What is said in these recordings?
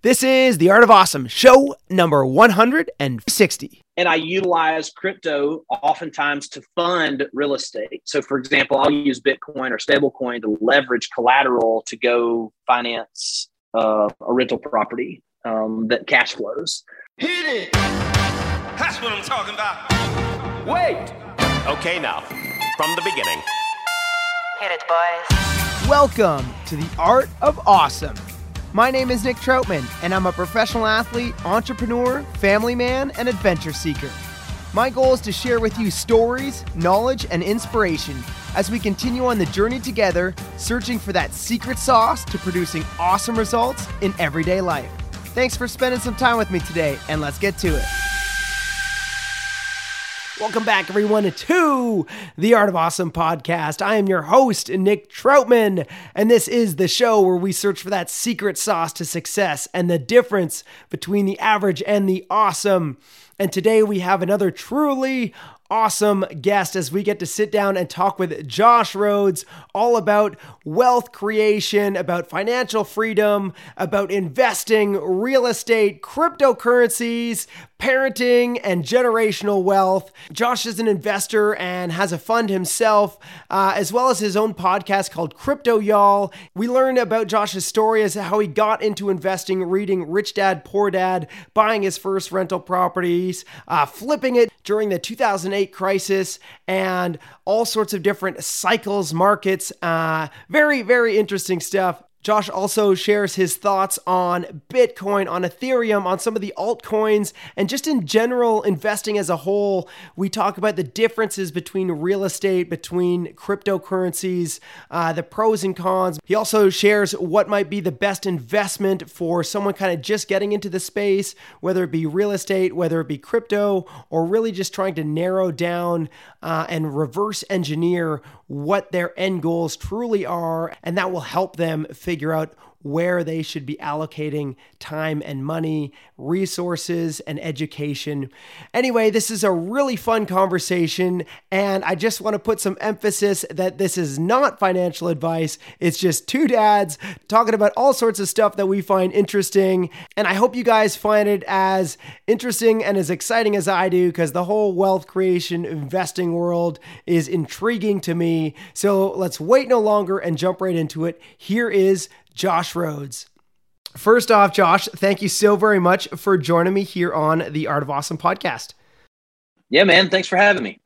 This is The Art of Awesome, show number 160. And I utilize crypto oftentimes to fund real estate. So, for example, I'll use Bitcoin or stablecoin to leverage collateral to go finance uh, a rental property um, that cash flows. Hit it! That's what I'm talking about. Wait! Okay, now, from the beginning. Hit it, boys. Welcome to The Art of Awesome. My name is Nick Troutman, and I'm a professional athlete, entrepreneur, family man, and adventure seeker. My goal is to share with you stories, knowledge, and inspiration as we continue on the journey together, searching for that secret sauce to producing awesome results in everyday life. Thanks for spending some time with me today, and let's get to it. Welcome back, everyone, to the Art of Awesome podcast. I am your host, Nick Troutman, and this is the show where we search for that secret sauce to success and the difference between the average and the awesome. And today we have another truly awesome guest as we get to sit down and talk with Josh Rhodes all about wealth creation, about financial freedom, about investing, real estate, cryptocurrencies, parenting, and generational wealth. Josh is an investor and has a fund himself, uh, as well as his own podcast called Crypto Y'all. We learned about Josh's story as to how he got into investing, reading Rich Dad Poor Dad, buying his first rental properties, uh, flipping it during the 2008 crisis, and all sorts of different cycles, markets. Uh, very, very interesting stuff. Josh also shares his thoughts on Bitcoin, on Ethereum, on some of the altcoins, and just in general investing as a whole. We talk about the differences between real estate, between cryptocurrencies, uh, the pros and cons. He also shares what might be the best investment for someone kind of just getting into the space, whether it be real estate, whether it be crypto, or really just trying to narrow down uh, and reverse engineer what their end goals truly are, and that will help them figure out where they should be allocating time and money, resources, and education. Anyway, this is a really fun conversation, and I just want to put some emphasis that this is not financial advice. It's just two dads talking about all sorts of stuff that we find interesting, and I hope you guys find it as interesting and as exciting as I do because the whole wealth creation investing world is intriguing to me. So let's wait no longer and jump right into it. Here is Josh Rhodes. First off, Josh, thank you so very much for joining me here on the Art of Awesome podcast. Yeah, man. Thanks for having me.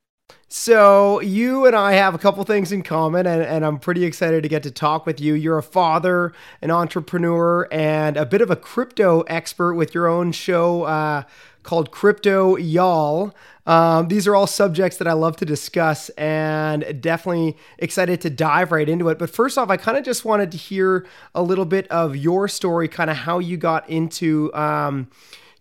So, you and I have a couple things in common, and, and I'm pretty excited to get to talk with you. You're a father, an entrepreneur, and a bit of a crypto expert with your own show uh, called Crypto Y'all. Um, these are all subjects that I love to discuss and definitely excited to dive right into it. But first off, I kind of just wanted to hear a little bit of your story, kind of how you got into. Um,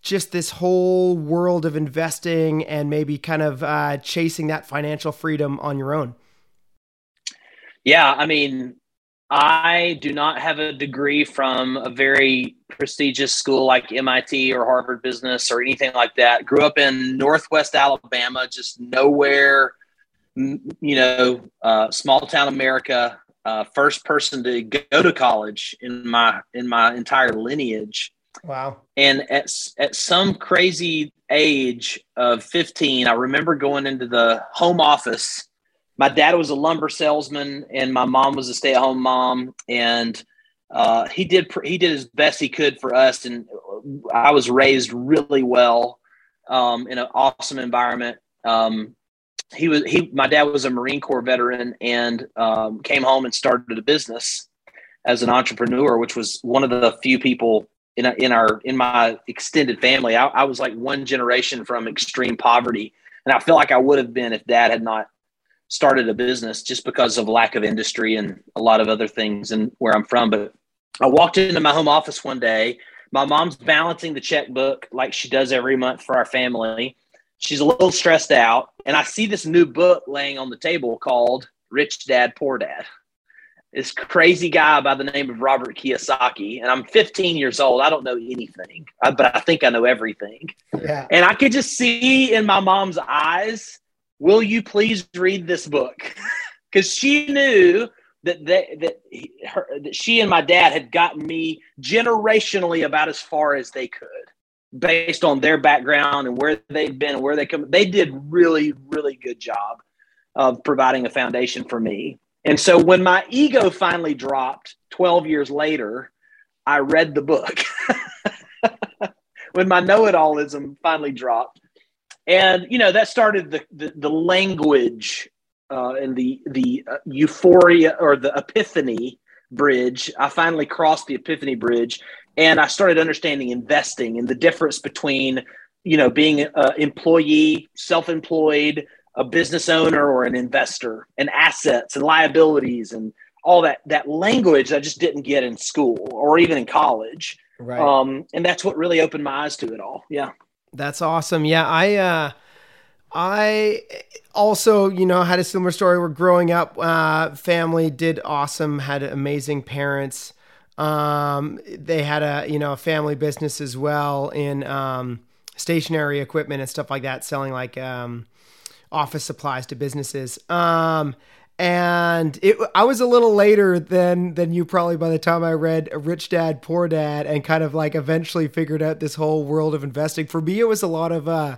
just this whole world of investing and maybe kind of uh, chasing that financial freedom on your own? Yeah, I mean, I do not have a degree from a very prestigious school like MIT or Harvard Business or anything like that. Grew up in Northwest Alabama, just nowhere, you know, uh, small town America. Uh, first person to go to college in my in my entire lineage. Wow! And at at some crazy age of fifteen, I remember going into the home office my dad was a lumber salesman and my mom was a stay-at-home mom and uh, he did he did his best he could for us, and I was raised really well um, in an awesome environment. Um, he was he my dad was a Marine Corps veteran and um, came home and started a business as an entrepreneur, which was one of the few people in in our in my extended family. I, I was like one generation from extreme poverty, and I feel like I would have been if dad had not started a business just because of lack of industry and a lot of other things and where I'm from. But I walked into my home office one day. My mom's balancing the checkbook like she does every month for our family. She's a little stressed out. And I see this new book laying on the table called Rich Dad, Poor Dad. This crazy guy by the name of Robert Kiyosaki. And I'm 15 years old. I don't know anything, but I think I know everything. Yeah. And I could just see in my mom's eyes, will you please read this book? Because she knew that they, that, he, her, that she and my dad had gotten me generationally about as far as they could based on their background and where they've been and where they come they did really really good job of providing a foundation for me. And so when my ego finally dropped 12 years later i read the book. When my know-it-allism finally dropped. And you know that started the the, the language uh, and the the uh, euphoria or the epiphany bridge. I finally crossed the epiphany bridge, and I started understanding investing and the difference between you know being an employee, self-employed, a business owner, or an investor, and assets and liabilities and all that that language I just didn't get in school or even in college. Right. Um, and that's what really opened my eyes to it all. Yeah. That's awesome. Yeah, I uh I also, you know, had a similar story where growing up, uh, family did awesome, had amazing parents. Um, they had a, you know, a family business as well in um, stationary equipment and stuff like that, selling like um, office supplies to businesses. Um, and it, I was a little later than than you probably by the time I read Rich Dad Poor Dad and kind of like eventually figured out this whole world of investing. For me, it was a lot of uh,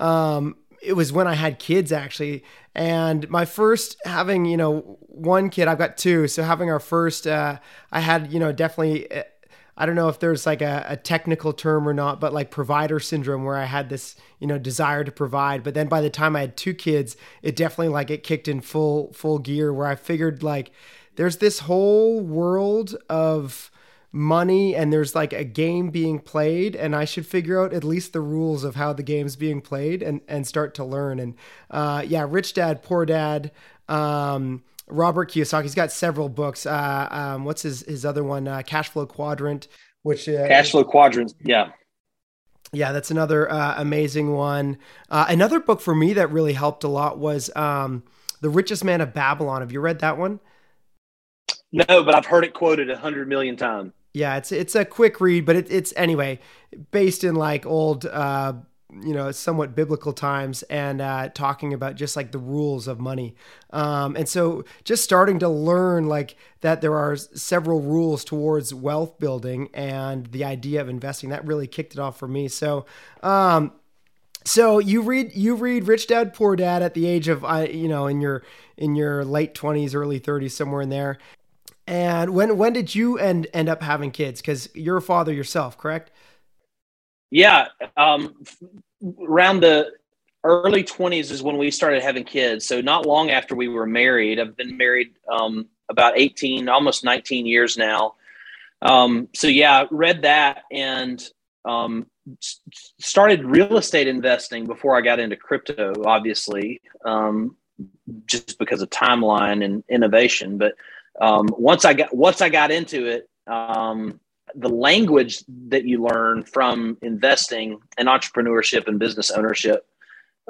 um, it was when I had kids actually. And my first having, you know, one kid, I've got two. So having our first, uh, I had, you know, definitely, uh, I don't know if there's like a, a, technical term or not, but like provider syndrome where I had this, you know, desire to provide. But then by the time I had two kids, it definitely like it kicked in full, full gear where I figured like there's this whole world of, money and there's like a game being played and I should figure out at least the rules of how the game's being played and and start to learn and uh, yeah Rich Dad Poor Dad um, Robert Kiyosaki's got several books uh, um, what's his his other one uh, Cash Flow Quadrant which uh, Cash Flow Quadrant yeah yeah, that's another uh, amazing one. Uh, another book for me that really helped a lot was um, The Richest Man of Babylon. Have you read that one? No, but I've heard it quoted a hundred million times. Yeah, it's it's a quick read, but it, it's anyway based in like old, uh, you know, somewhat biblical times, and uh, talking about just like the rules of money. Um, and so, just starting to learn like that there are several rules towards wealth building and the idea of investing. That really kicked it off for me. So. Um, so you read you read Rich Dad Poor Dad at the age of I you know in your in your late 20s early 30s somewhere in there and when when did you end end up having kids? Because you're a father yourself, correct? Yeah, um, around the early 20s is when we started having kids. So not long after we were married. I've been married um, about 18, almost 19 years now. Um, so yeah, read that and um, started real estate investing before I got into crypto, obviously, um, just because of timeline and innovation. But um, once I got once I got into it, um, the language that you learn from investing and entrepreneurship and business ownership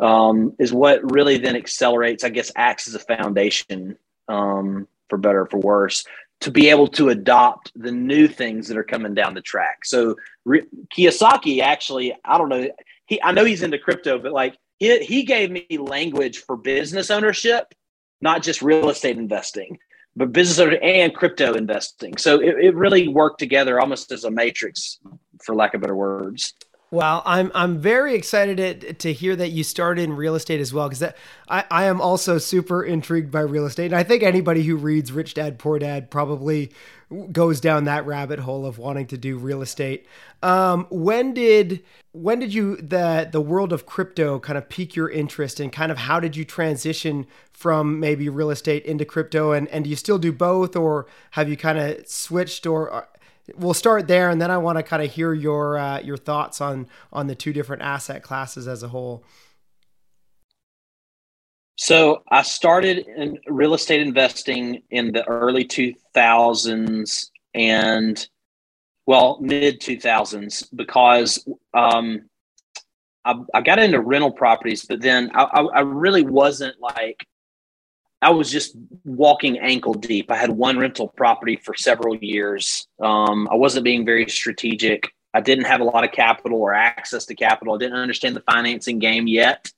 um, is what really then accelerates. I guess acts as a foundation um, for better or for worse to be able to adopt the new things that are coming down the track. So Re- Kiyosaki actually, I don't know, he I know he's into crypto, but like he he gave me language for business ownership, not just real estate investing but business and crypto investing. So it, it really worked together almost as a matrix, for lack of better words. Well, I'm I'm very excited to, to hear that you started in real estate as well because I, I am also super intrigued by real estate and I think anybody who reads Rich Dad Poor Dad probably goes down that rabbit hole of wanting to do real estate. Um, when did when did you the the world of crypto kind of pique your interest and kind of how did you transition from maybe real estate into crypto and and do you still do both or have you kind of switched or we'll start there, and then I want to kind of hear your uh, your thoughts on on the two different asset classes as a whole. So I started in real estate investing in the early 2000s and well mid 2000s because um, I, I, got into rental properties, but then I, I, I really wasn't like I was just walking ankle deep. I had one rental property for several years. Um, I wasn't being very strategic. I didn't have a lot of capital or access to capital. I didn't understand the financing game yet,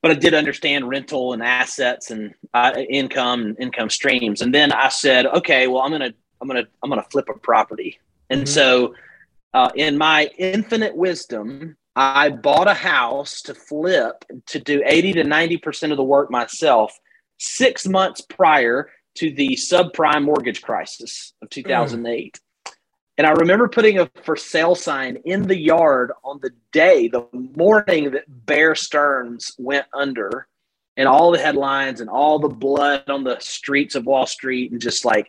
but I did understand rental and assets and uh, income and income streams. And then I said, okay, well, I'm gonna, I'm gonna, I'm gonna flip a property. And mm-hmm. so, uh, in my infinite wisdom, I bought a house to flip to do 80 to 90 percent of the work myself six months prior to the subprime mortgage crisis of 2008. Mm. And I remember putting a for sale sign in the yard on the day, the morning that Bear Stearns went under, and all the headlines and all the blood on the streets of Wall Street, and just like,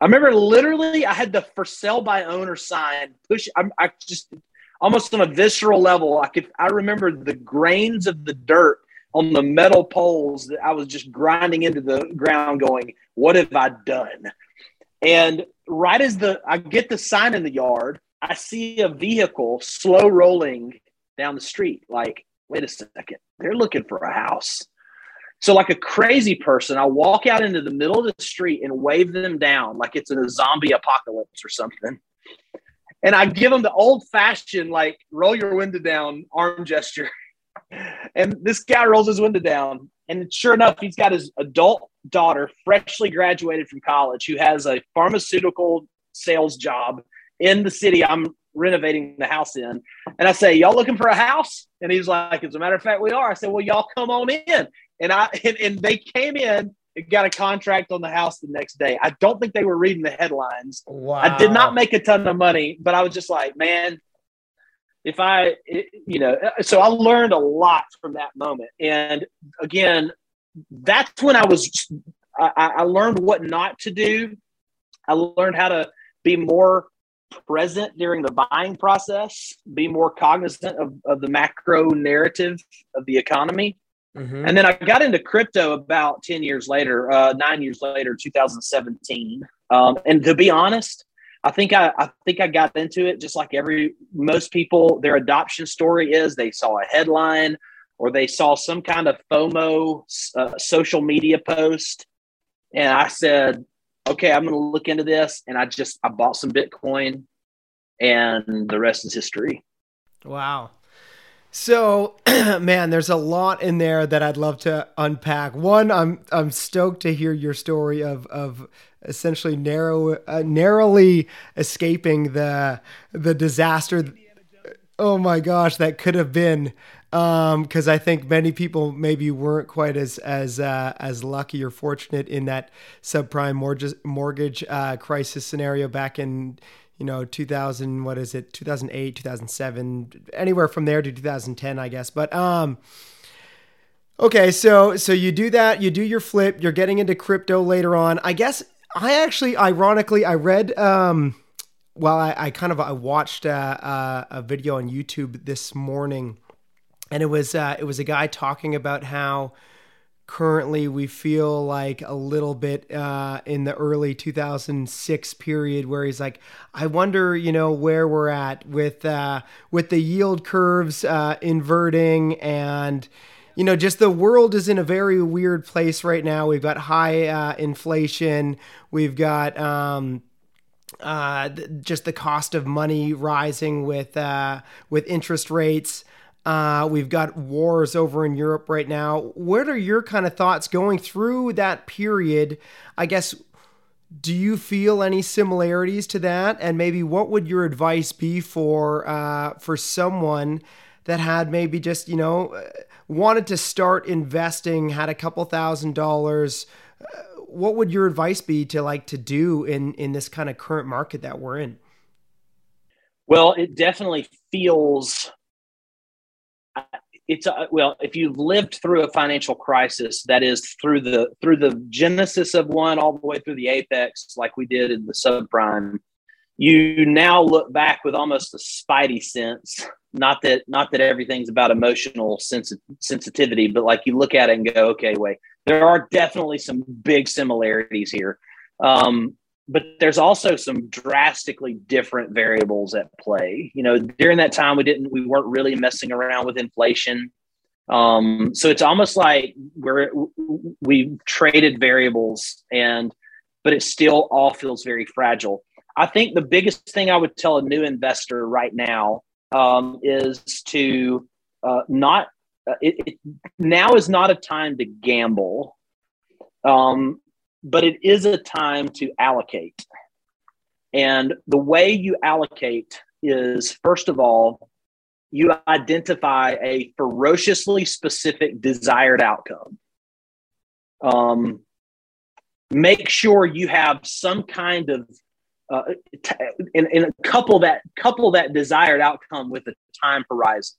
I remember literally, I had the for sale by owner sign push. I, I just almost on a visceral level, I could, I remember the grains of the dirt on the metal poles that I was just grinding into the ground going, what have I done? And right as the I get the sign in the yard, I see a vehicle slow rolling down the street. Like, wait a second, they're looking for a house. So, like a crazy person, I walk out into the middle of the street and wave them down like it's in a zombie apocalypse or something. And I give them the old fashioned, like, roll your window down arm gesture. and this guy rolls his window down, and sure enough, he's got his adult daughter, freshly graduated from college, who has a pharmaceutical sales job in the city I'm renovating the house in. And I say, Y'all looking for a house? And he's like, As a matter of fact, we are. I said, Well, y'all come on in. And I and, and they came in and got a contract on the house the next day. I don't think they were reading the headlines. Wow. I did not make a ton of money, but I was just like, man, if I, you know, so I learned a lot from that moment. And again, that's when I was, I, I learned what not to do. I learned how to be more present during the buying process, be more cognizant of, of the macro narrative of the economy. Mm-hmm. And then I got into crypto about 10 years later, uh, nine years later, 2017. Um, and to be honest, I think I, I think I got into it just like every most people. Their adoption story is they saw a headline or they saw some kind of FOMO uh, social media post, and I said, "Okay, I'm going to look into this." And I just I bought some Bitcoin, and the rest is history. Wow. So, man, there's a lot in there that I'd love to unpack. One, I'm I'm stoked to hear your story of of essentially narrow uh, narrowly escaping the the disaster. Oh my gosh, that could have been because um, I think many people maybe weren't quite as as uh, as lucky or fortunate in that subprime mortgage mortgage uh, crisis scenario back in you know 2000 what is it 2008 2007 anywhere from there to 2010 i guess. But um okay so so you do that you do your flip you're getting into crypto later on. I guess i actually ironically i read um well i, I kind of i watched uh, uh, a video on youtube this morning and it was uh, it was a guy talking about how currently we feel like a little bit uh, in the early 2006 period where he's like i wonder you know where we're at with uh, with the yield curves uh, inverting and you know just the world is in a very weird place right now. We've got high uh, inflation. We've got um, uh, just the cost of money rising with uh, with interest rates uh, we've got wars over in Europe right now. What are your kind of thoughts going through that period? I guess do you feel any similarities to that? And maybe what would your advice be for uh, for someone that had maybe just you know uh, wanted to start investing, had a couple thousand dollars? Uh, what would your advice be to like to do in in this kind of current market that we're in? Well, it definitely feels it's a, well if you've lived through a financial crisis that is through the through the genesis of one all the way through the apex like we did in the subprime you now look back with almost a spidey sense. Not that not that everything's about emotional sensi- sensitivity but like you look at it and go okay wait there are definitely some big similarities here. Um, but there's also some drastically different variables at play. You know, during that time, we didn't, we weren't really messing around with inflation. Um, so it's almost like we're we traded variables, and but it still all feels very fragile. I think the biggest thing I would tell a new investor right now um, is to uh, not. Uh, it, it, now is not a time to gamble. Um, but it is a time to allocate. And the way you allocate is first of all, you identify a ferociously specific desired outcome. Um, make sure you have some kind of uh, t- and, and couple that couple that desired outcome with a time horizon.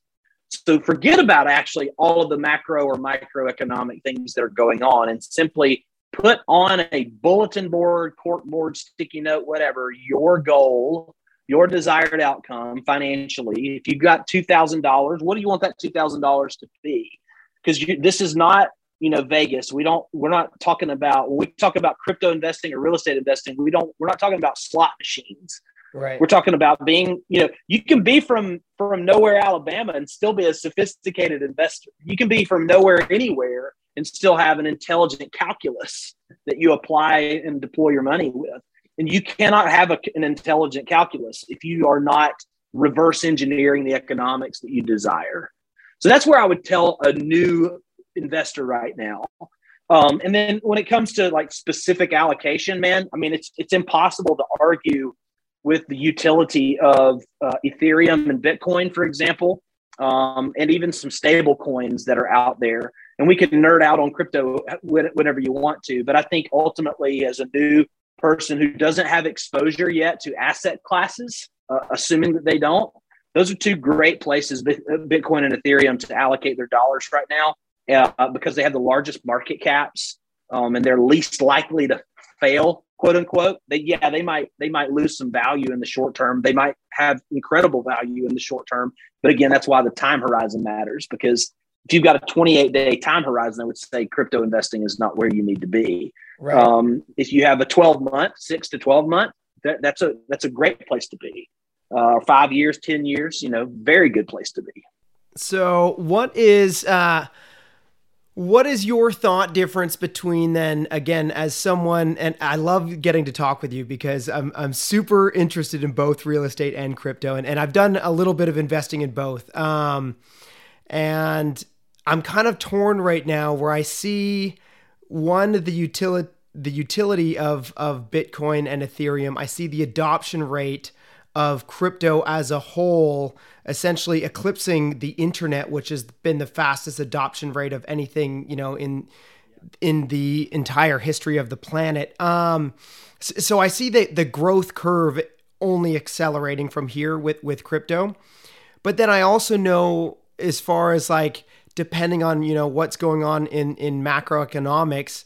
So forget about actually all of the macro or microeconomic things that are going on, and simply put on a bulletin board, cork board, sticky note, whatever, your goal, your desired outcome financially. If you've got $2,000, what do you want that $2,000 to be? Because this is not, you know, Vegas. We don't, we're not talking about, when we talk about crypto investing or real estate investing, we don't, we're not talking about slot machines. Right. We're talking about being, you know, you can be from from nowhere, Alabama, and still be a sophisticated investor. You can be from nowhere, anywhere, and still have an intelligent calculus that you apply and deploy your money with. And you cannot have a, an intelligent calculus if you are not reverse engineering the economics that you desire. So that's where I would tell a new investor right now. Um, and then when it comes to like specific allocation, man, I mean, it's it's impossible to argue with the utility of uh, Ethereum and Bitcoin, for example, um, and even some stable coins that are out there and we can nerd out on crypto whenever you want to. But I think ultimately, as a new person who doesn't have exposure yet to asset classes, uh, assuming that they don't, those are two great places, Bitcoin and Ethereum, to allocate their dollars right now uh, because they have the largest market caps um, and they're least likely to fail, quote unquote. They, yeah, they might they might lose some value in the short term. They might have incredible value in the short term, but again, that's why the time horizon matters because if you've got a 28 day time horizon, I would say crypto investing is not where you need to be. Right. Um, if you have a 12 month, six to 12 month, that, that's a that's a great place to be. Uh, five years, 10 years, you know, very good place to be. So, what is uh, what is your thought difference between then again as someone and I love getting to talk with you because I'm I'm super interested in both real estate and crypto and, and I've done a little bit of investing in both. Um, and I'm kind of torn right now where I see one the utility the utility of of Bitcoin and Ethereum. I see the adoption rate of crypto as a whole essentially eclipsing the internet which has been the fastest adoption rate of anything, you know, in in the entire history of the planet. Um so I see the the growth curve only accelerating from here with with crypto. But then I also know as far as like depending on you know what's going on in in macroeconomics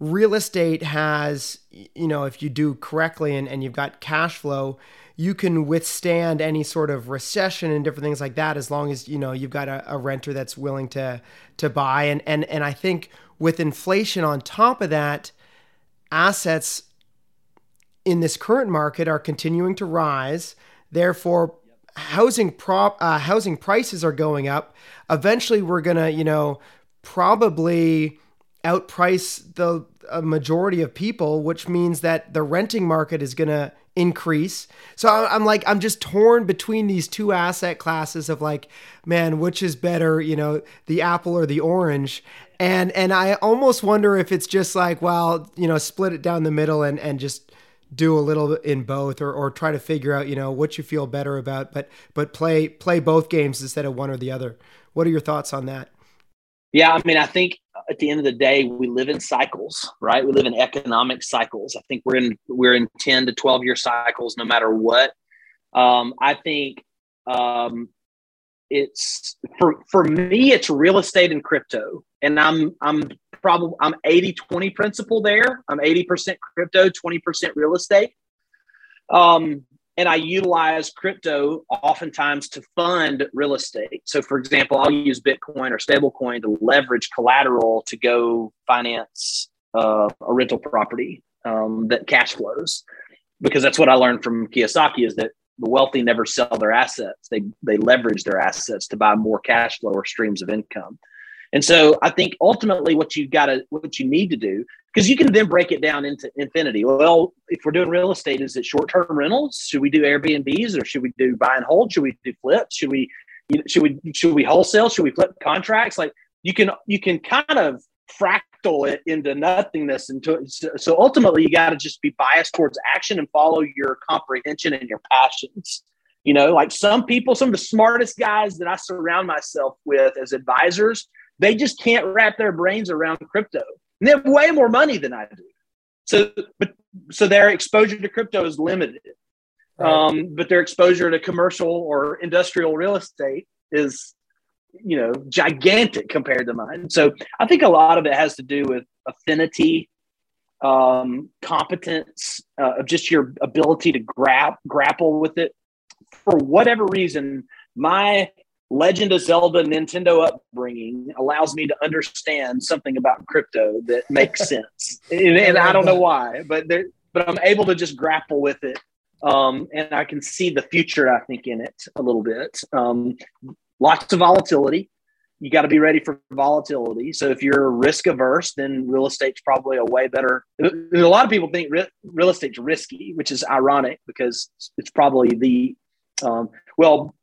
real estate has you know if you do correctly and, and you've got cash flow you can withstand any sort of recession and different things like that as long as you know you've got a, a renter that's willing to to buy. And and and I think with inflation on top of that assets in this current market are continuing to rise. Therefore housing prop uh, housing prices are going up. Eventually, we're gonna you know probably outprice the majority of people, which means that the renting market is to increase. So I'm like, I'm just torn between these two asset classes of like, man, which is better, you know, the apple or the orange? And and I almost wonder if it's just like, well, you know, split it down the middle and and just do a little in both or, or try to figure out, you know, what you feel better about, but but play play both games instead of one or the other. What are your thoughts on that? Yeah, I mean, I think at the end of the day, we live in cycles, right? We live in economic cycles. I think we're in we're in ten to twelve year cycles, no matter what. Um, I think um, it's for for me, it's real estate and crypto, and I'm I'm probably I'm 80-20 principle there. I'm eighty percent crypto, twenty percent real estate. Um, and I utilize crypto oftentimes to fund real estate. So, for example, I'll use Bitcoin or stablecoin to leverage collateral to go finance uh, a rental property um, that cash flows, because that's what I learned from Kiyosaki is that the wealthy never sell their assets; they they leverage their assets to buy more cash flow or streams of income. And so I think ultimately what you've got to, what you need to do, because you can then break it down into infinity. Well, if we're doing real estate, is it short term rentals? Should we do Airbnbs or should we do buy and hold? Should we do flips? Should we, should we, should we wholesale? Should we flip contracts? Like you can, you can kind of fractal it into nothingness. And so ultimately you got to just be biased towards action and follow your comprehension and your passions. You know, like some people, some of the smartest guys that I surround myself with as advisors they just can't wrap their brains around crypto. And they have way more money than I do. So, but so their exposure to crypto is limited. Right. Um, but their exposure to commercial or industrial real estate is, you know, gigantic compared to mine. So I think a lot of it has to do with affinity, um, competence, uh, of just your ability to grab grapple with it. For whatever reason, my Legend of Zelda Nintendo upbringing allows me to understand something about crypto that makes sense, and, and, I don't know why, but there, but I'm able to just grapple with it, um, and I can see the future. I think in it a little bit. Um, lots of volatility. You got to be ready for volatility. So if you're risk averse, then real estate's probably a way better. A lot of people think re- real estate's risky, which is ironic because it's probably the um, well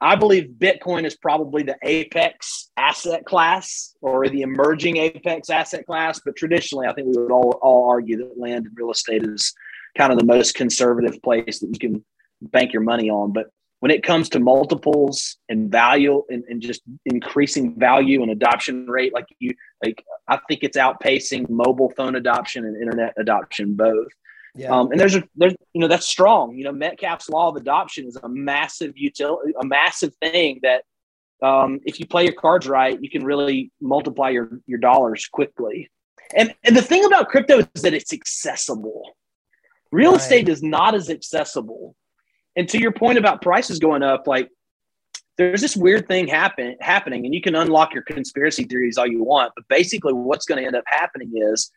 I believe Bitcoin is probably the apex asset class or the emerging apex asset class. But traditionally, I think we would all, all argue that land and real estate is kind of the most conservative place that you can bank your money on. But when it comes to multiples and value and, and just increasing value and adoption rate, like you, like I think it's outpacing mobile phone adoption and internet adoption both. Yeah. Um, and there's a there's you know that's strong. You know, Metcalfe's law of adoption is a massive utility, a massive thing that um, if you play your cards right, you can really multiply your your dollars quickly. And and the thing about crypto is that it's accessible. Real right. estate is not as accessible. And to your point about prices going up, like there's this weird thing happen happening, and you can unlock your conspiracy theories all you want, but basically what's going to end up happening is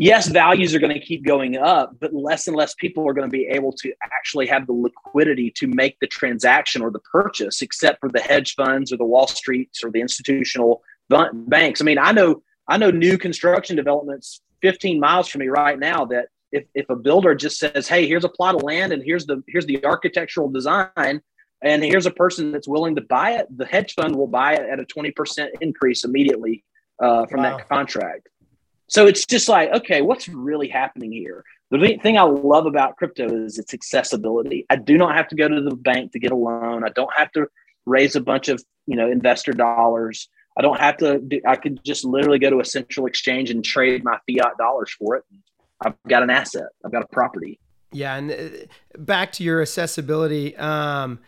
yes, values are going to keep going up, but less and less people are going to be able to actually have the liquidity to make the transaction or the purchase, except for the hedge funds or the Wall Streets or the institutional banks. I mean, I know I know new construction developments 15 miles from me right now that if, if a builder just says, "Hey, here's a plot of land and here's the here's the architectural design," and here's a person that's willing to buy it, the hedge fund will buy it at a 20% increase immediately uh, from wow. that contract. So it's just like, okay, what's really happening here? The thing I love about crypto is its accessibility. I do not have to go to the bank to get a loan. I don't have to raise a bunch of, you know, investor dollars. I don't have to do, I could just literally go to a central exchange and trade my fiat dollars for it. I've got an asset. I've got a property. Yeah, and uh, back to your accessibility. Um,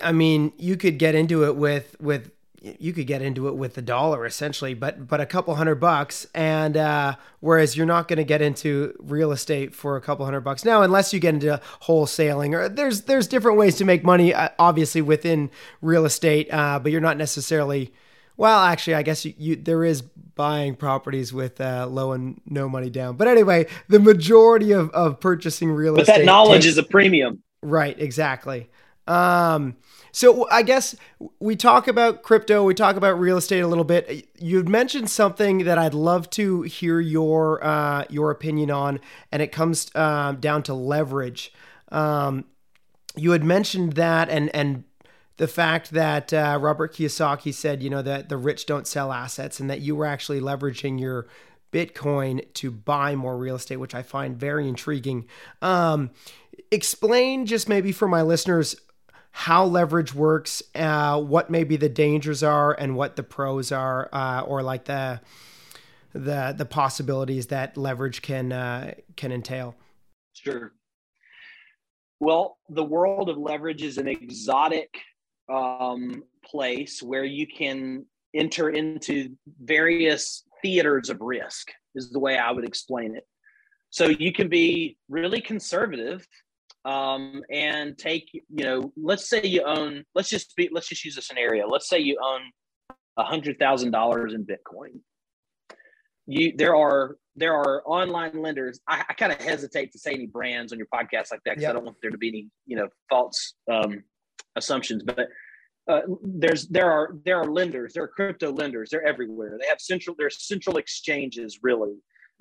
I mean, you could get into it with with you could get into it with the dollar essentially, but but a couple hundred bucks, and uh, whereas you're not going to get into real estate for a couple hundred bucks now, unless you get into wholesaling or there's there's different ways to make money, uh, obviously within real estate, uh, but you're not necessarily. Well, actually, I guess you, you there is buying properties with uh, low and no money down. But anyway, the majority of, of purchasing real but estate. But that knowledge takes, is a premium. Right, exactly. Um, so I guess we talk about crypto, we talk about real estate a little bit. You've mentioned something that I'd love to hear your uh, your opinion on, and it comes uh, down to leverage. Um, you had mentioned that, and and the fact that uh, Robert Kiyosaki said, you know, that the rich don't sell assets, and that you were actually leveraging your Bitcoin to buy more real estate, which I find very intriguing. Um, explain just maybe for my listeners how leverage works, uh, what maybe the dangers are, and what the pros are, uh, or like the the the possibilities that leverage can uh, can entail. Sure. Well, the world of leverage is an exotic um, place where you can enter into various theaters of risk, is the way I would explain it. So you can be really conservative um, and take, you know, let's say you own, let's just be, let's just use a scenario. Let's say you own a hundred thousand dollars in Bitcoin. You, there are there are online lenders. I, I kind of hesitate to say any brands on your podcast like that because yep. I don't want there to be any you know false um, assumptions. But uh, there's there are there are lenders, there are crypto lenders. They're everywhere. They have central there's central exchanges really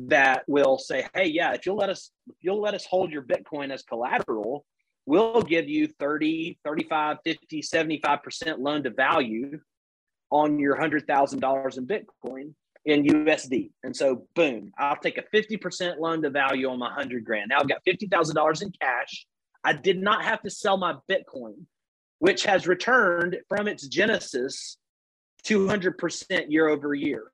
that will say, hey, yeah, if you'll let us if you'll let us hold your Bitcoin as collateral, we'll give you 30, 35, 50, 75% loan to value on your $100,000 in Bitcoin in USD. And so, boom, I'll take a 50% loan to value on my 100 grand. Now I've got $50,000 in cash. I did not have to sell my Bitcoin, which has returned from its genesis 200% year over year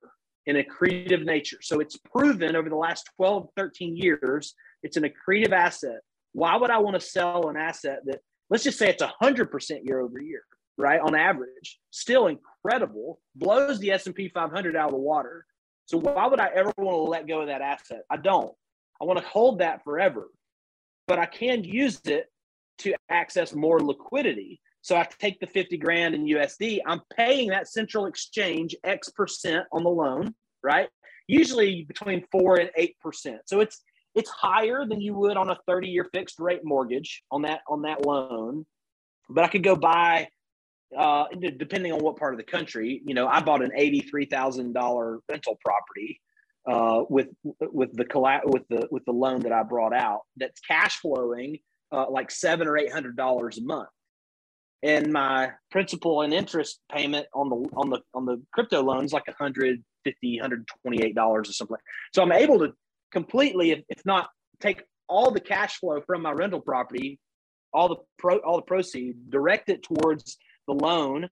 in accretive nature. So it's proven over the last 12, 13 years, it's an accretive asset. Why would I want to sell an asset that, let's just say it's 100% year over year, right? On average, still incredible, blows the S&P 500 out of the water. So why would I ever want to let go of that asset? I don't. I want to hold that forever, but I can use it to access more liquidity. So I take the 50 grand in USD, I'm paying that central exchange X percent on the loan, right? Usually between four and eight percent. So it's it's higher than you would on a 30 year fixed rate mortgage on that on that loan. But I could go buy uh, depending on what part of the country, you know, I bought an eighty-three thousand dollar rental property uh, with with the with the with the loan that I brought out that's cash flowing uh, like seven or eight hundred dollars a month and my principal and interest payment on the on the on the crypto loans like 150 128 dollars or something. So i'm able to completely if, if not take all the cash flow from my rental property all the pro all the proceeds direct it towards the loan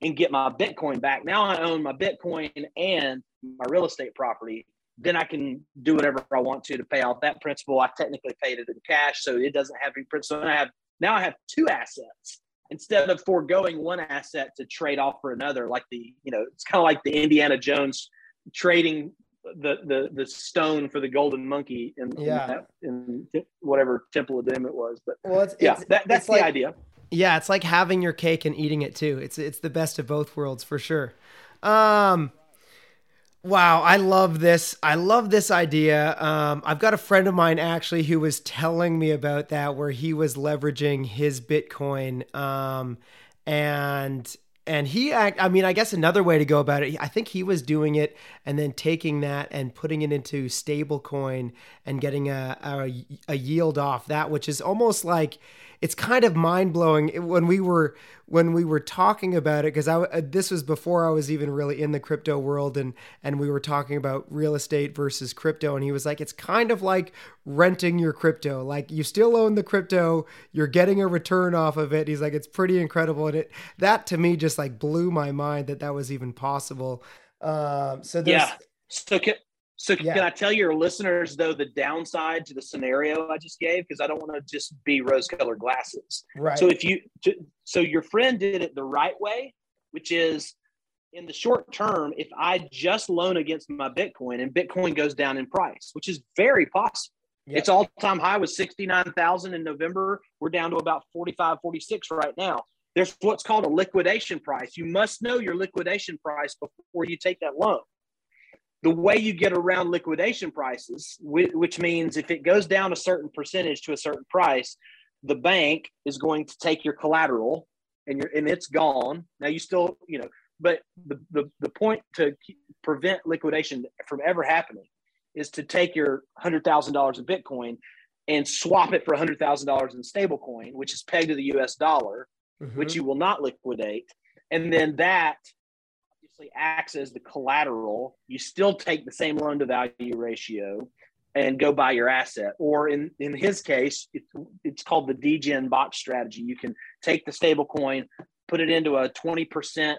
and get my bitcoin back. Now i own my bitcoin and my real estate property. Then i can do whatever i want to to pay off that principal. I technically paid it in cash so it doesn't have any principal so i have now i have two assets instead of foregoing one asset to trade off for another, like the, you know, it's kind of like the Indiana Jones trading the the the stone for the golden monkey in, yeah. in, in whatever temple of doom it was. But well, it's, yeah, it's, that, that's the like, idea. Yeah, it's like having your cake and eating it too. It's it's the best of both worlds for sure. Um, Wow, I love this. I love this idea. Um, I've got a friend of mine actually who was telling me about that, where he was leveraging his Bitcoin, um, and and he act. I mean, I guess another way to go about it. I think he was doing it and then taking that and putting it into stablecoin and getting a, a a yield off that, which is almost like it's kind of mind blowing when we were when we were talking about it because I uh, this was before I was even really in the crypto world and and we were talking about real estate versus crypto and he was like it's kind of like renting your crypto. Like you still own the crypto you're getting a return off of it. He's like it's pretty incredible and it that to me just like blew my mind that that was even possible. Um so yeah. So can, so yeah. can I tell your listeners though the downside to the scenario I just gave because I don't want to just be rose-colored glasses. Right. So if you so your friend did it the right way, which is in the short term, if I just loan against my Bitcoin and Bitcoin goes down in price, which is very possible. Yep. Its all-time high was 69,000 in November. We're down to about 45, 46 right now. There's what's called a liquidation price. You must know your liquidation price before you take that loan the way you get around liquidation prices, which means if it goes down a certain percentage to a certain price, the bank is going to take your collateral and you're and it's gone. Now you still, you know, but the the, the point to prevent liquidation from ever happening is to take your hundred thousand dollars of Bitcoin and swap it for hundred thousand dollars in stablecoin, which is pegged to the US dollar, mm-hmm. which you will not liquidate. And then that obviously acts as the collateral. You still take the same loan to value ratio and go buy your asset. Or in, in his case, it's, it's called the Degenbox strategy. You can take the stable coin, put it into a 20%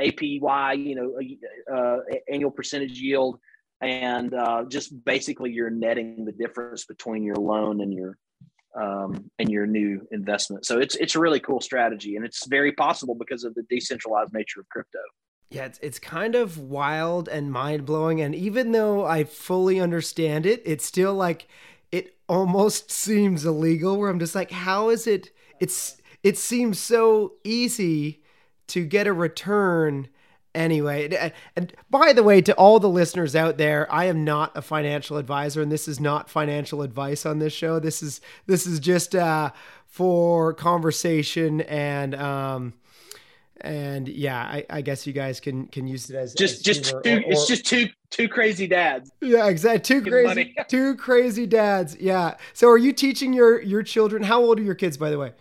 APY, you know, uh, annual percentage yield, and uh, just basically you're netting the difference between your loan and your um, and your new investment. So it's it's a really cool strategy, and it's very possible because of the decentralized nature of crypto. Yeah, it's it's kind of wild and mind blowing, and even though I fully understand it, it's still like it almost seems illegal. Where I'm just like, how is it? It's it seems so easy to get a return anyway. And by the way, to all the listeners out there, I am not a financial advisor, and this is not financial advice on this show. This is this is just uh, for conversation and. Um, and yeah, I, I, guess you guys can can use it as just as just two, or, it's just two two crazy dads. Yeah, exactly. Two crazy two crazy dads. Yeah. So are you teaching your your children? How old are your kids, by the way?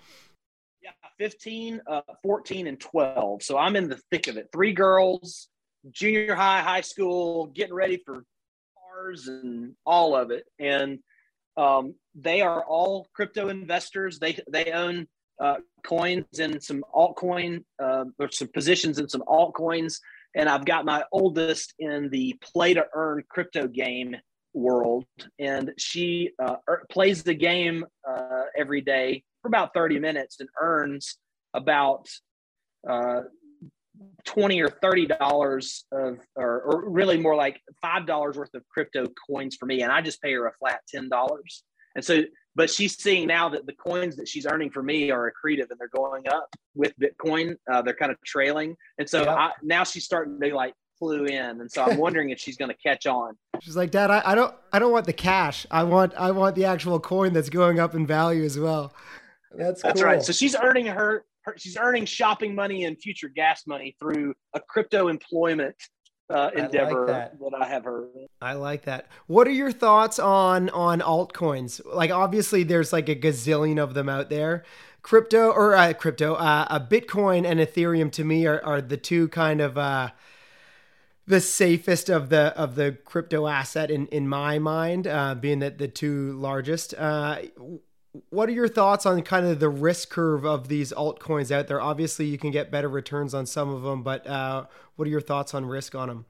15, uh, 14, and 12. So I'm in the thick of it. Three girls, junior high, high school, getting ready for cars and all of it. And um, they are all crypto investors. They they own uh, coins and some altcoin uh, or some positions in some altcoins. And I've got my oldest in the play to earn crypto game world, and she uh, er, plays the game uh, every day for about 30 minutes and earns about uh, 20 or 30 dollars of or, or, really more like five dollars worth of crypto coins for me. And i just pay her a flat ten dollars. And so but she's seeing now that the coins that she's earning for me are accretive and they're going up with bitcoin uh, they're kind of trailing. And so I, now she's starting to like flew in. And so i'm wondering if she's going to catch on. She's like dad I, I don't i don't want the cash. I want i want the actual coin that's going up in value as well. That's that's cool. right. So she's earning her, her, she's earning shopping money and future gas money through a crypto employment uh, endeavor I like that. that I have heard. I like that. What are your thoughts on on altcoins? Like obviously there's like a gazillion of them out there. Crypto or uh, crypto, uh, a Bitcoin and Ethereum to me are, are the two kind of uh, the safest of the of the crypto asset in in my mind, uh, being that the two largest. Uh, what are your thoughts on kind of the risk curve of these altcoins out there? Obviously, you can get better returns on some of them, but uh, what are your thoughts on risk on them?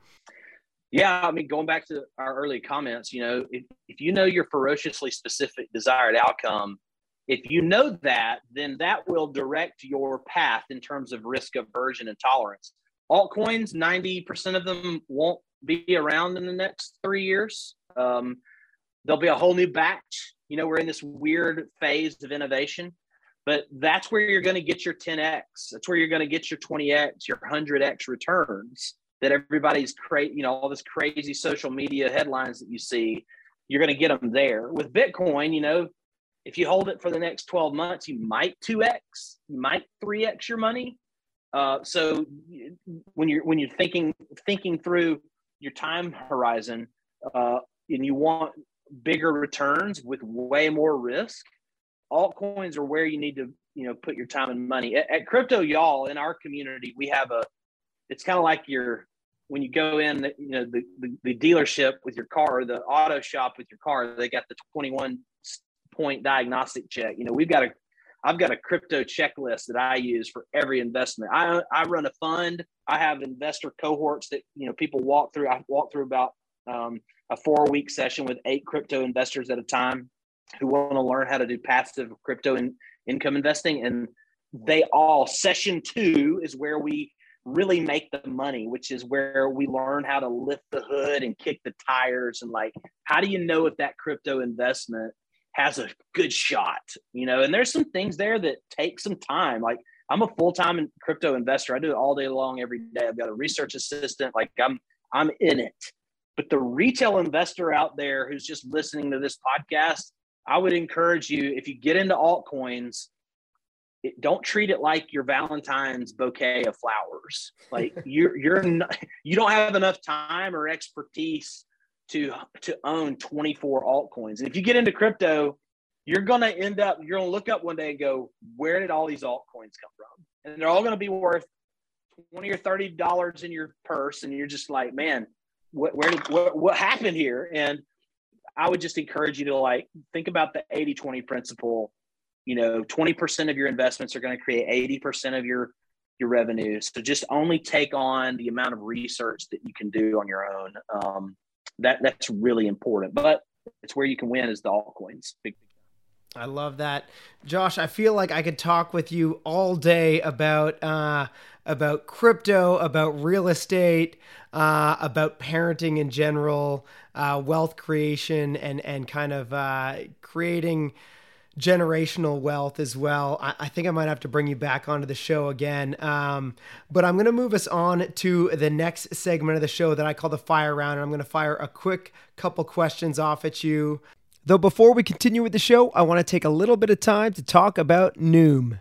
Yeah, I mean, going back to our early comments, you know, if, if you know your ferociously specific desired outcome, if you know that, then that will direct your path in terms of risk aversion and tolerance. Altcoins, 90% of them won't be around in the next three years. Um, there'll be a whole new batch you know, we're in this weird phase of innovation, but that's where you're going to get your 10x. That's where you're going to get your 20x, your 100x returns that everybody's crazy, you know, all this crazy social media headlines that you see, you're going to get them there. With Bitcoin, you know, if you hold it for the next 12 months, you might 2x, you might 3x your money. Uh, so when you're when you're thinking thinking through your time horizon, uh, and you want bigger returns with way more risk, altcoins are where you need to you know put your time and money. At, at Crypto Y'all in our community, we have a. It's kind of like your when you go in, you know, the, the, the dealership with your car, the auto shop with your car. They got the twenty one point diagnostic check. You know, we've got a I've got a crypto checklist that I use for every investment. I I run a fund. I have investor cohorts that you know people walk through. I walk through about um, a four week session with eight crypto investors at a time who want to learn how to do passive crypto and income investing. And they all, session two is where we really make the money, which is where we learn how to lift the hood and kick the tires. And like, how do you know if that crypto investment has a good shot? You know, and there's some things there that take some time. Like, I'm a full time crypto investor. I do it all day long, every day. I've got a research assistant. Like, I'm I'm in it. But the retail investor out there who's just listening to this podcast, I would encourage you if you get into altcoins, it, don't treat it like your Valentine's bouquet of flowers. Like you're you're not, you don't have enough time or expertise to to own 24 altcoins. And if you get into crypto, you're going to end up you're going to look up one day and go, where did all these altcoins come from? And they're all going to be worth 20 or 30 dollars in your purse and you're just like, man, what where did what, what happened here? And I would just encourage you to like think about the 80-20 principle. You know, 20% of your investments are going to create 80% of your your revenue. So just only take on the amount of research that you can do on your own. Um, that that's really important. But it's where you can win is the altcoins. I love that, Josh. I feel like I could talk with you all day about uh, about crypto, about real estate, uh, about parenting in general, uh, wealth creation, and and kind of uh, creating generational wealth as well. I, I, think I might have to bring you back onto the show again. Um, but I'm going to move us on to the next segment of the show that I call the fire round. And I'm going to fire a quick couple questions off at you. Though before we continue with the show, I want to take a little bit of time to talk about Noom.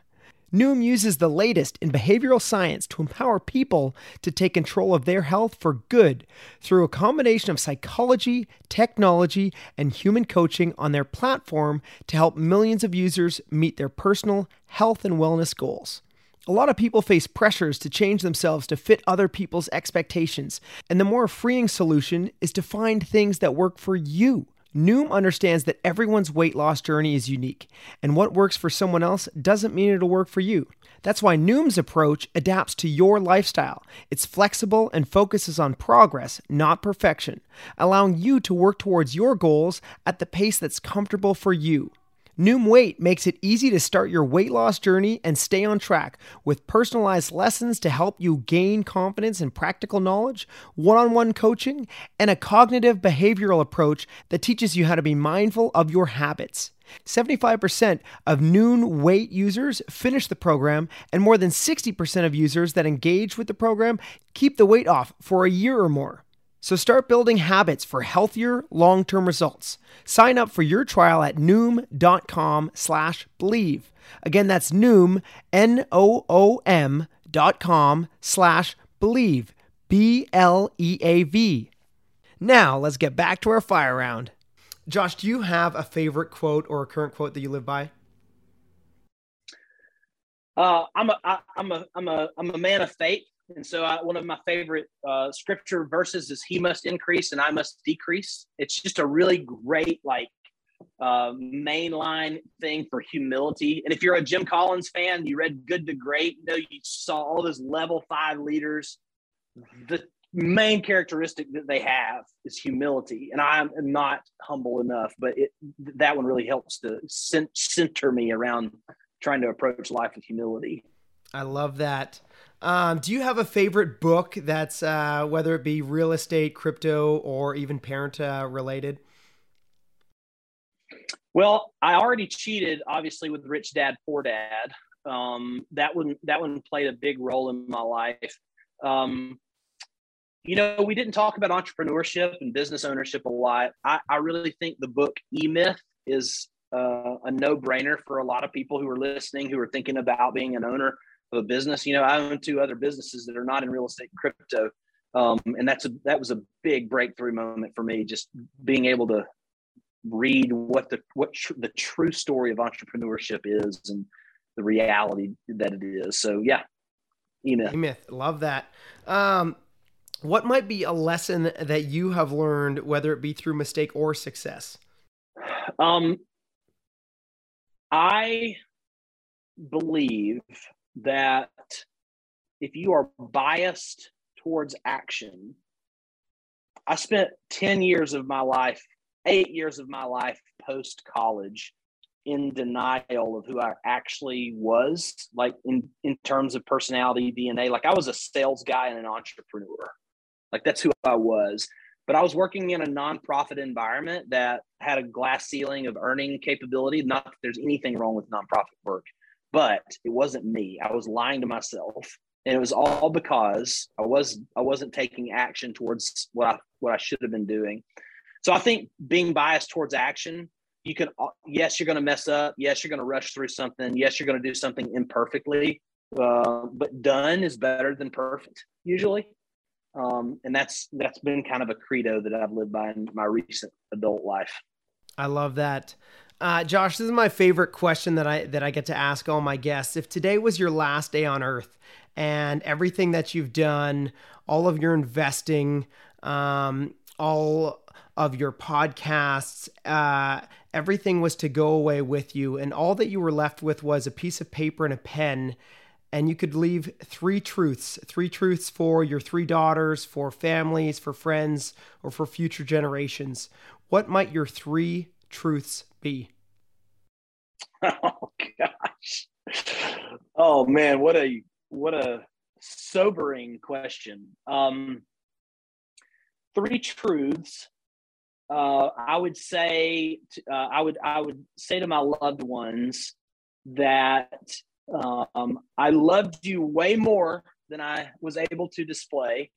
Noom uses the latest in behavioral science to empower people to take control of their health for good through a combination of psychology, technology, and human coaching on their platform to help millions of users meet their personal health and wellness goals. A lot of people face pressures to change themselves to fit other people's expectations, and the more freeing solution is to find things that work for you. Noom understands that everyone's weight loss journey is unique, and what works for someone else doesn't mean it'll work for you. That's why Noom's approach adapts to your lifestyle. It's flexible and focuses on progress, not perfection, allowing you to work towards your goals at the pace that's comfortable for you. Noom Weight makes it easy to start your weight loss journey and stay on track with personalized lessons to help you gain confidence and practical knowledge, one on one coaching, and a cognitive behavioral approach that teaches you how to be mindful of your habits. 75% of Noom Weight users finish the program, and more than 60% of users that engage with the program keep the weight off for a year or more. So start building habits for healthier, long-term results. Sign up for your trial at noom.com slash bleav. Again, that's noom, N-O-O-M dot com slash bleav, B-L-E-A-V. Now, let's get back to our fire round. Josh, do you have a favorite quote or a current quote that you live by? Uh, I'm a, I, I'm a, I'm a, I'm a man of faith. And so, I, one of my favorite uh, scripture verses is "He must increase and I must decrease." It's just a really great, like, uh, mainline thing for humility. And if you're a Jim Collins fan, you read Good to Great. You know, you saw all those level five leaders. The main characteristic that they have is humility, and I'm not humble enough. But it, that one really helps to center me around trying to approach life with humility. I love that. Um, do you have a favorite book that's uh, whether it be real estate, crypto, or even parent uh, related? Well, I already cheated, obviously, with Rich Dad Poor Dad. Um, that one that one played a big role in my life. Um, you know, we didn't talk about entrepreneurship and business ownership a lot. I, I really think the book E Myth is uh, a no brainer for a lot of people who are listening, who are thinking about being an owner of a business. You know, I own two other businesses that are not in real estate and crypto. Um, and that's a that was a big breakthrough moment for me, just being able to read what the what tr- the true story of entrepreneurship is and the reality that it is. So yeah, E-Myth. E-Myth, love that. Um, what might be a lesson that you have learned, whether it be through mistake or success? Um, I believe that if you are biased towards action, I spent 10 years of my life, eight years of my life post college in denial of who I actually was, like in, in terms of personality, DNA. Like I was a sales guy and an entrepreneur. Like that's who I was. But I was working in a nonprofit environment that had a glass ceiling of earning capability. Not that there's anything wrong with nonprofit work, but it wasn't me. I was lying to myself. And it was all because I was I wasn't taking action towards what I what I should have been doing. So I think being biased towards action, you can uh, yes you're going to mess up yes you're going to rush through something yes you're going to do something imperfectly uh, but done is better than perfect usually um, and that's that's been kind of a credo that i've lived by in my recent adult life i love that uh, josh this is my favorite question that i that i get to ask all my guests if today was your last day on earth and everything that you've done all of your investing um, all of your podcasts, uh, everything was to go away with you, and all that you were left with was a piece of paper and a pen. And you could leave three truths three truths for your three daughters, for families, for friends, or for future generations. What might your three truths be? Oh, gosh. Oh, man. What a, what a sobering question. Um, three truths uh, I would say uh, I would I would say to my loved ones that um, I loved you way more than I was able to display.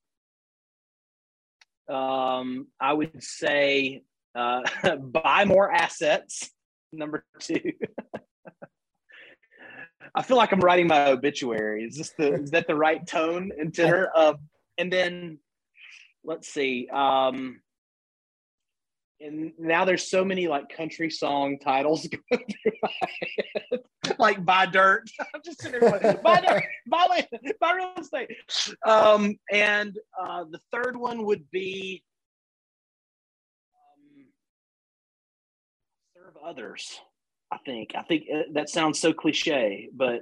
Um, I would say uh, buy more assets. Number two. I feel like I'm writing my obituary. Is this the is that the right tone and tenor? Uh, and then let's see. Um, and now there's so many like country song titles like buy dirt. I'm just sitting there going, buy dirt, buy land, buy real estate. Um, and uh, the third one would be others. I think. I think uh, that sounds so cliche, but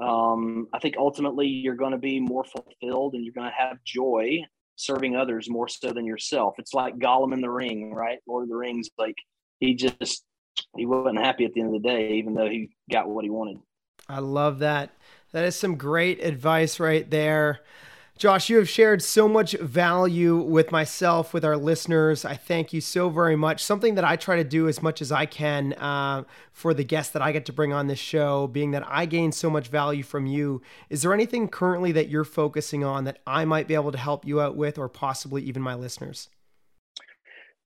um, I think ultimately you're going to be more fulfilled and you're going to have joy serving others more so than yourself. It's like Gollum in the Ring, right? Lord of the Rings, like he just he wasn't happy at the end of the day, even though he got what he wanted. I love that. That is some great advice right there. Josh, you have shared so much value with myself, with our listeners. I thank you so very much. Something that I try to do as much as I can uh, for the guests that I get to bring on this show, being that I gain so much value from you. Is there anything currently that you're focusing on that I might be able to help you out with, or possibly even my listeners?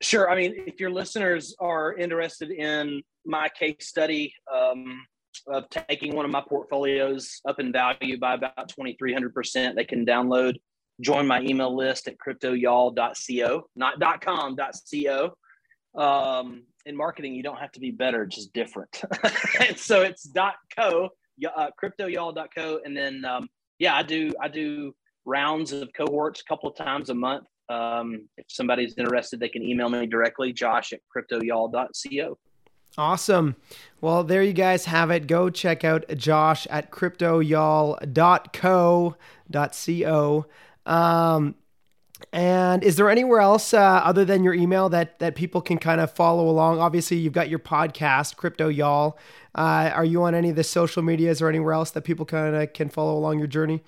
Sure. I mean, if your listeners are interested in my case study, um, of taking one of my portfolios up in value by about 2300%. They can download, join my email list at cryptoyall.co, not .com, .co. Um, in marketing, you don't have to be better, just different. and so it's .co, uh, cryptoyall.co. And then, um, yeah, I do, I do rounds of cohorts a couple of times a month. Um, if somebody's interested, they can email me directly, josh at cryptoyall.co. Awesome. Well, there you guys have it. Go check out Josh at cryptoyall.co.co. Um, and is there anywhere else uh, other than your email that that people can kind of follow along? Obviously, you've got your podcast, Crypto Y'all. Uh, are you on any of the social medias or anywhere else that people kind of can follow along your journey?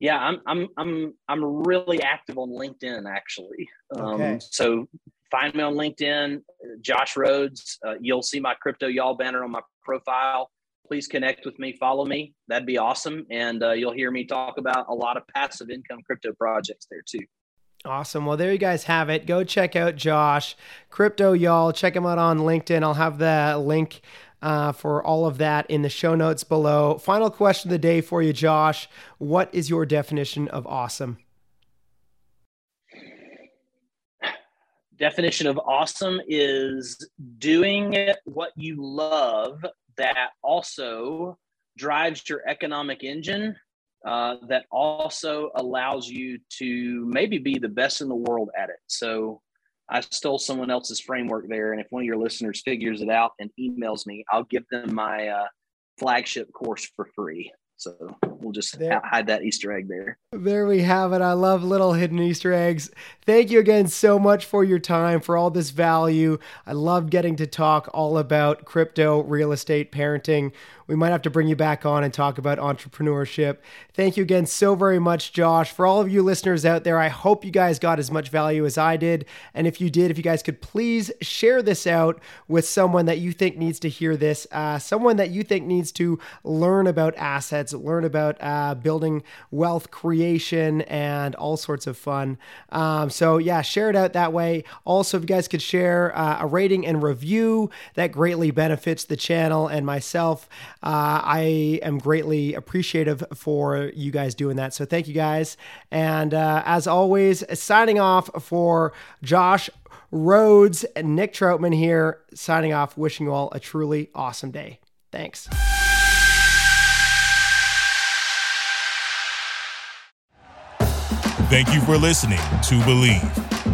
Yeah, I'm I'm I'm I'm really active on LinkedIn actually. Um, okay. So find me on LinkedIn, Josh Rhodes. Uh, you'll see my crypto y'all banner on my profile. Please connect with me, follow me. That'd be awesome. And uh, you'll hear me talk about a lot of passive income crypto projects there too. Awesome. Well, there you guys have it. Go check out Josh, Crypto Y'all. Check him out on LinkedIn. I'll have the link uh, for all of that in the show notes below. Final question of the day for you, Josh. What is your definition of awesome? Definition of awesome is doing what you love that also drives your economic engine uh, that also allows you to maybe be the best in the world at it. So i stole someone else's framework there and if one of your listeners figures it out and emails me i'll give them my uh, flagship course for free. So we'll just there, hide that Easter egg there. There we have it. I love little hidden Easter eggs. Thank you again so much for your time, for all this value. I love getting to talk all about crypto, real estate, parenting we might have to bring you back on and talk about entrepreneurship. Thank you again so very much, Josh. For all of you listeners out there, I hope you guys got as much value as I did. And if you did, if you guys could please share this out with someone that you think needs to hear this, uh, someone that you think needs to learn about assets, learn about uh, building wealth creation, and all sorts of fun. Um, so, yeah, share it out that way. Also, if you guys could share uh, a rating and review, that greatly benefits the channel and myself. Uh, I am greatly appreciative for you guys doing that. So, thank you guys. And uh, as always, signing off for Josh Rhodes and Nick Troutman here, signing off, wishing you all a truly awesome day. Thanks. Thank you for listening to Bleav.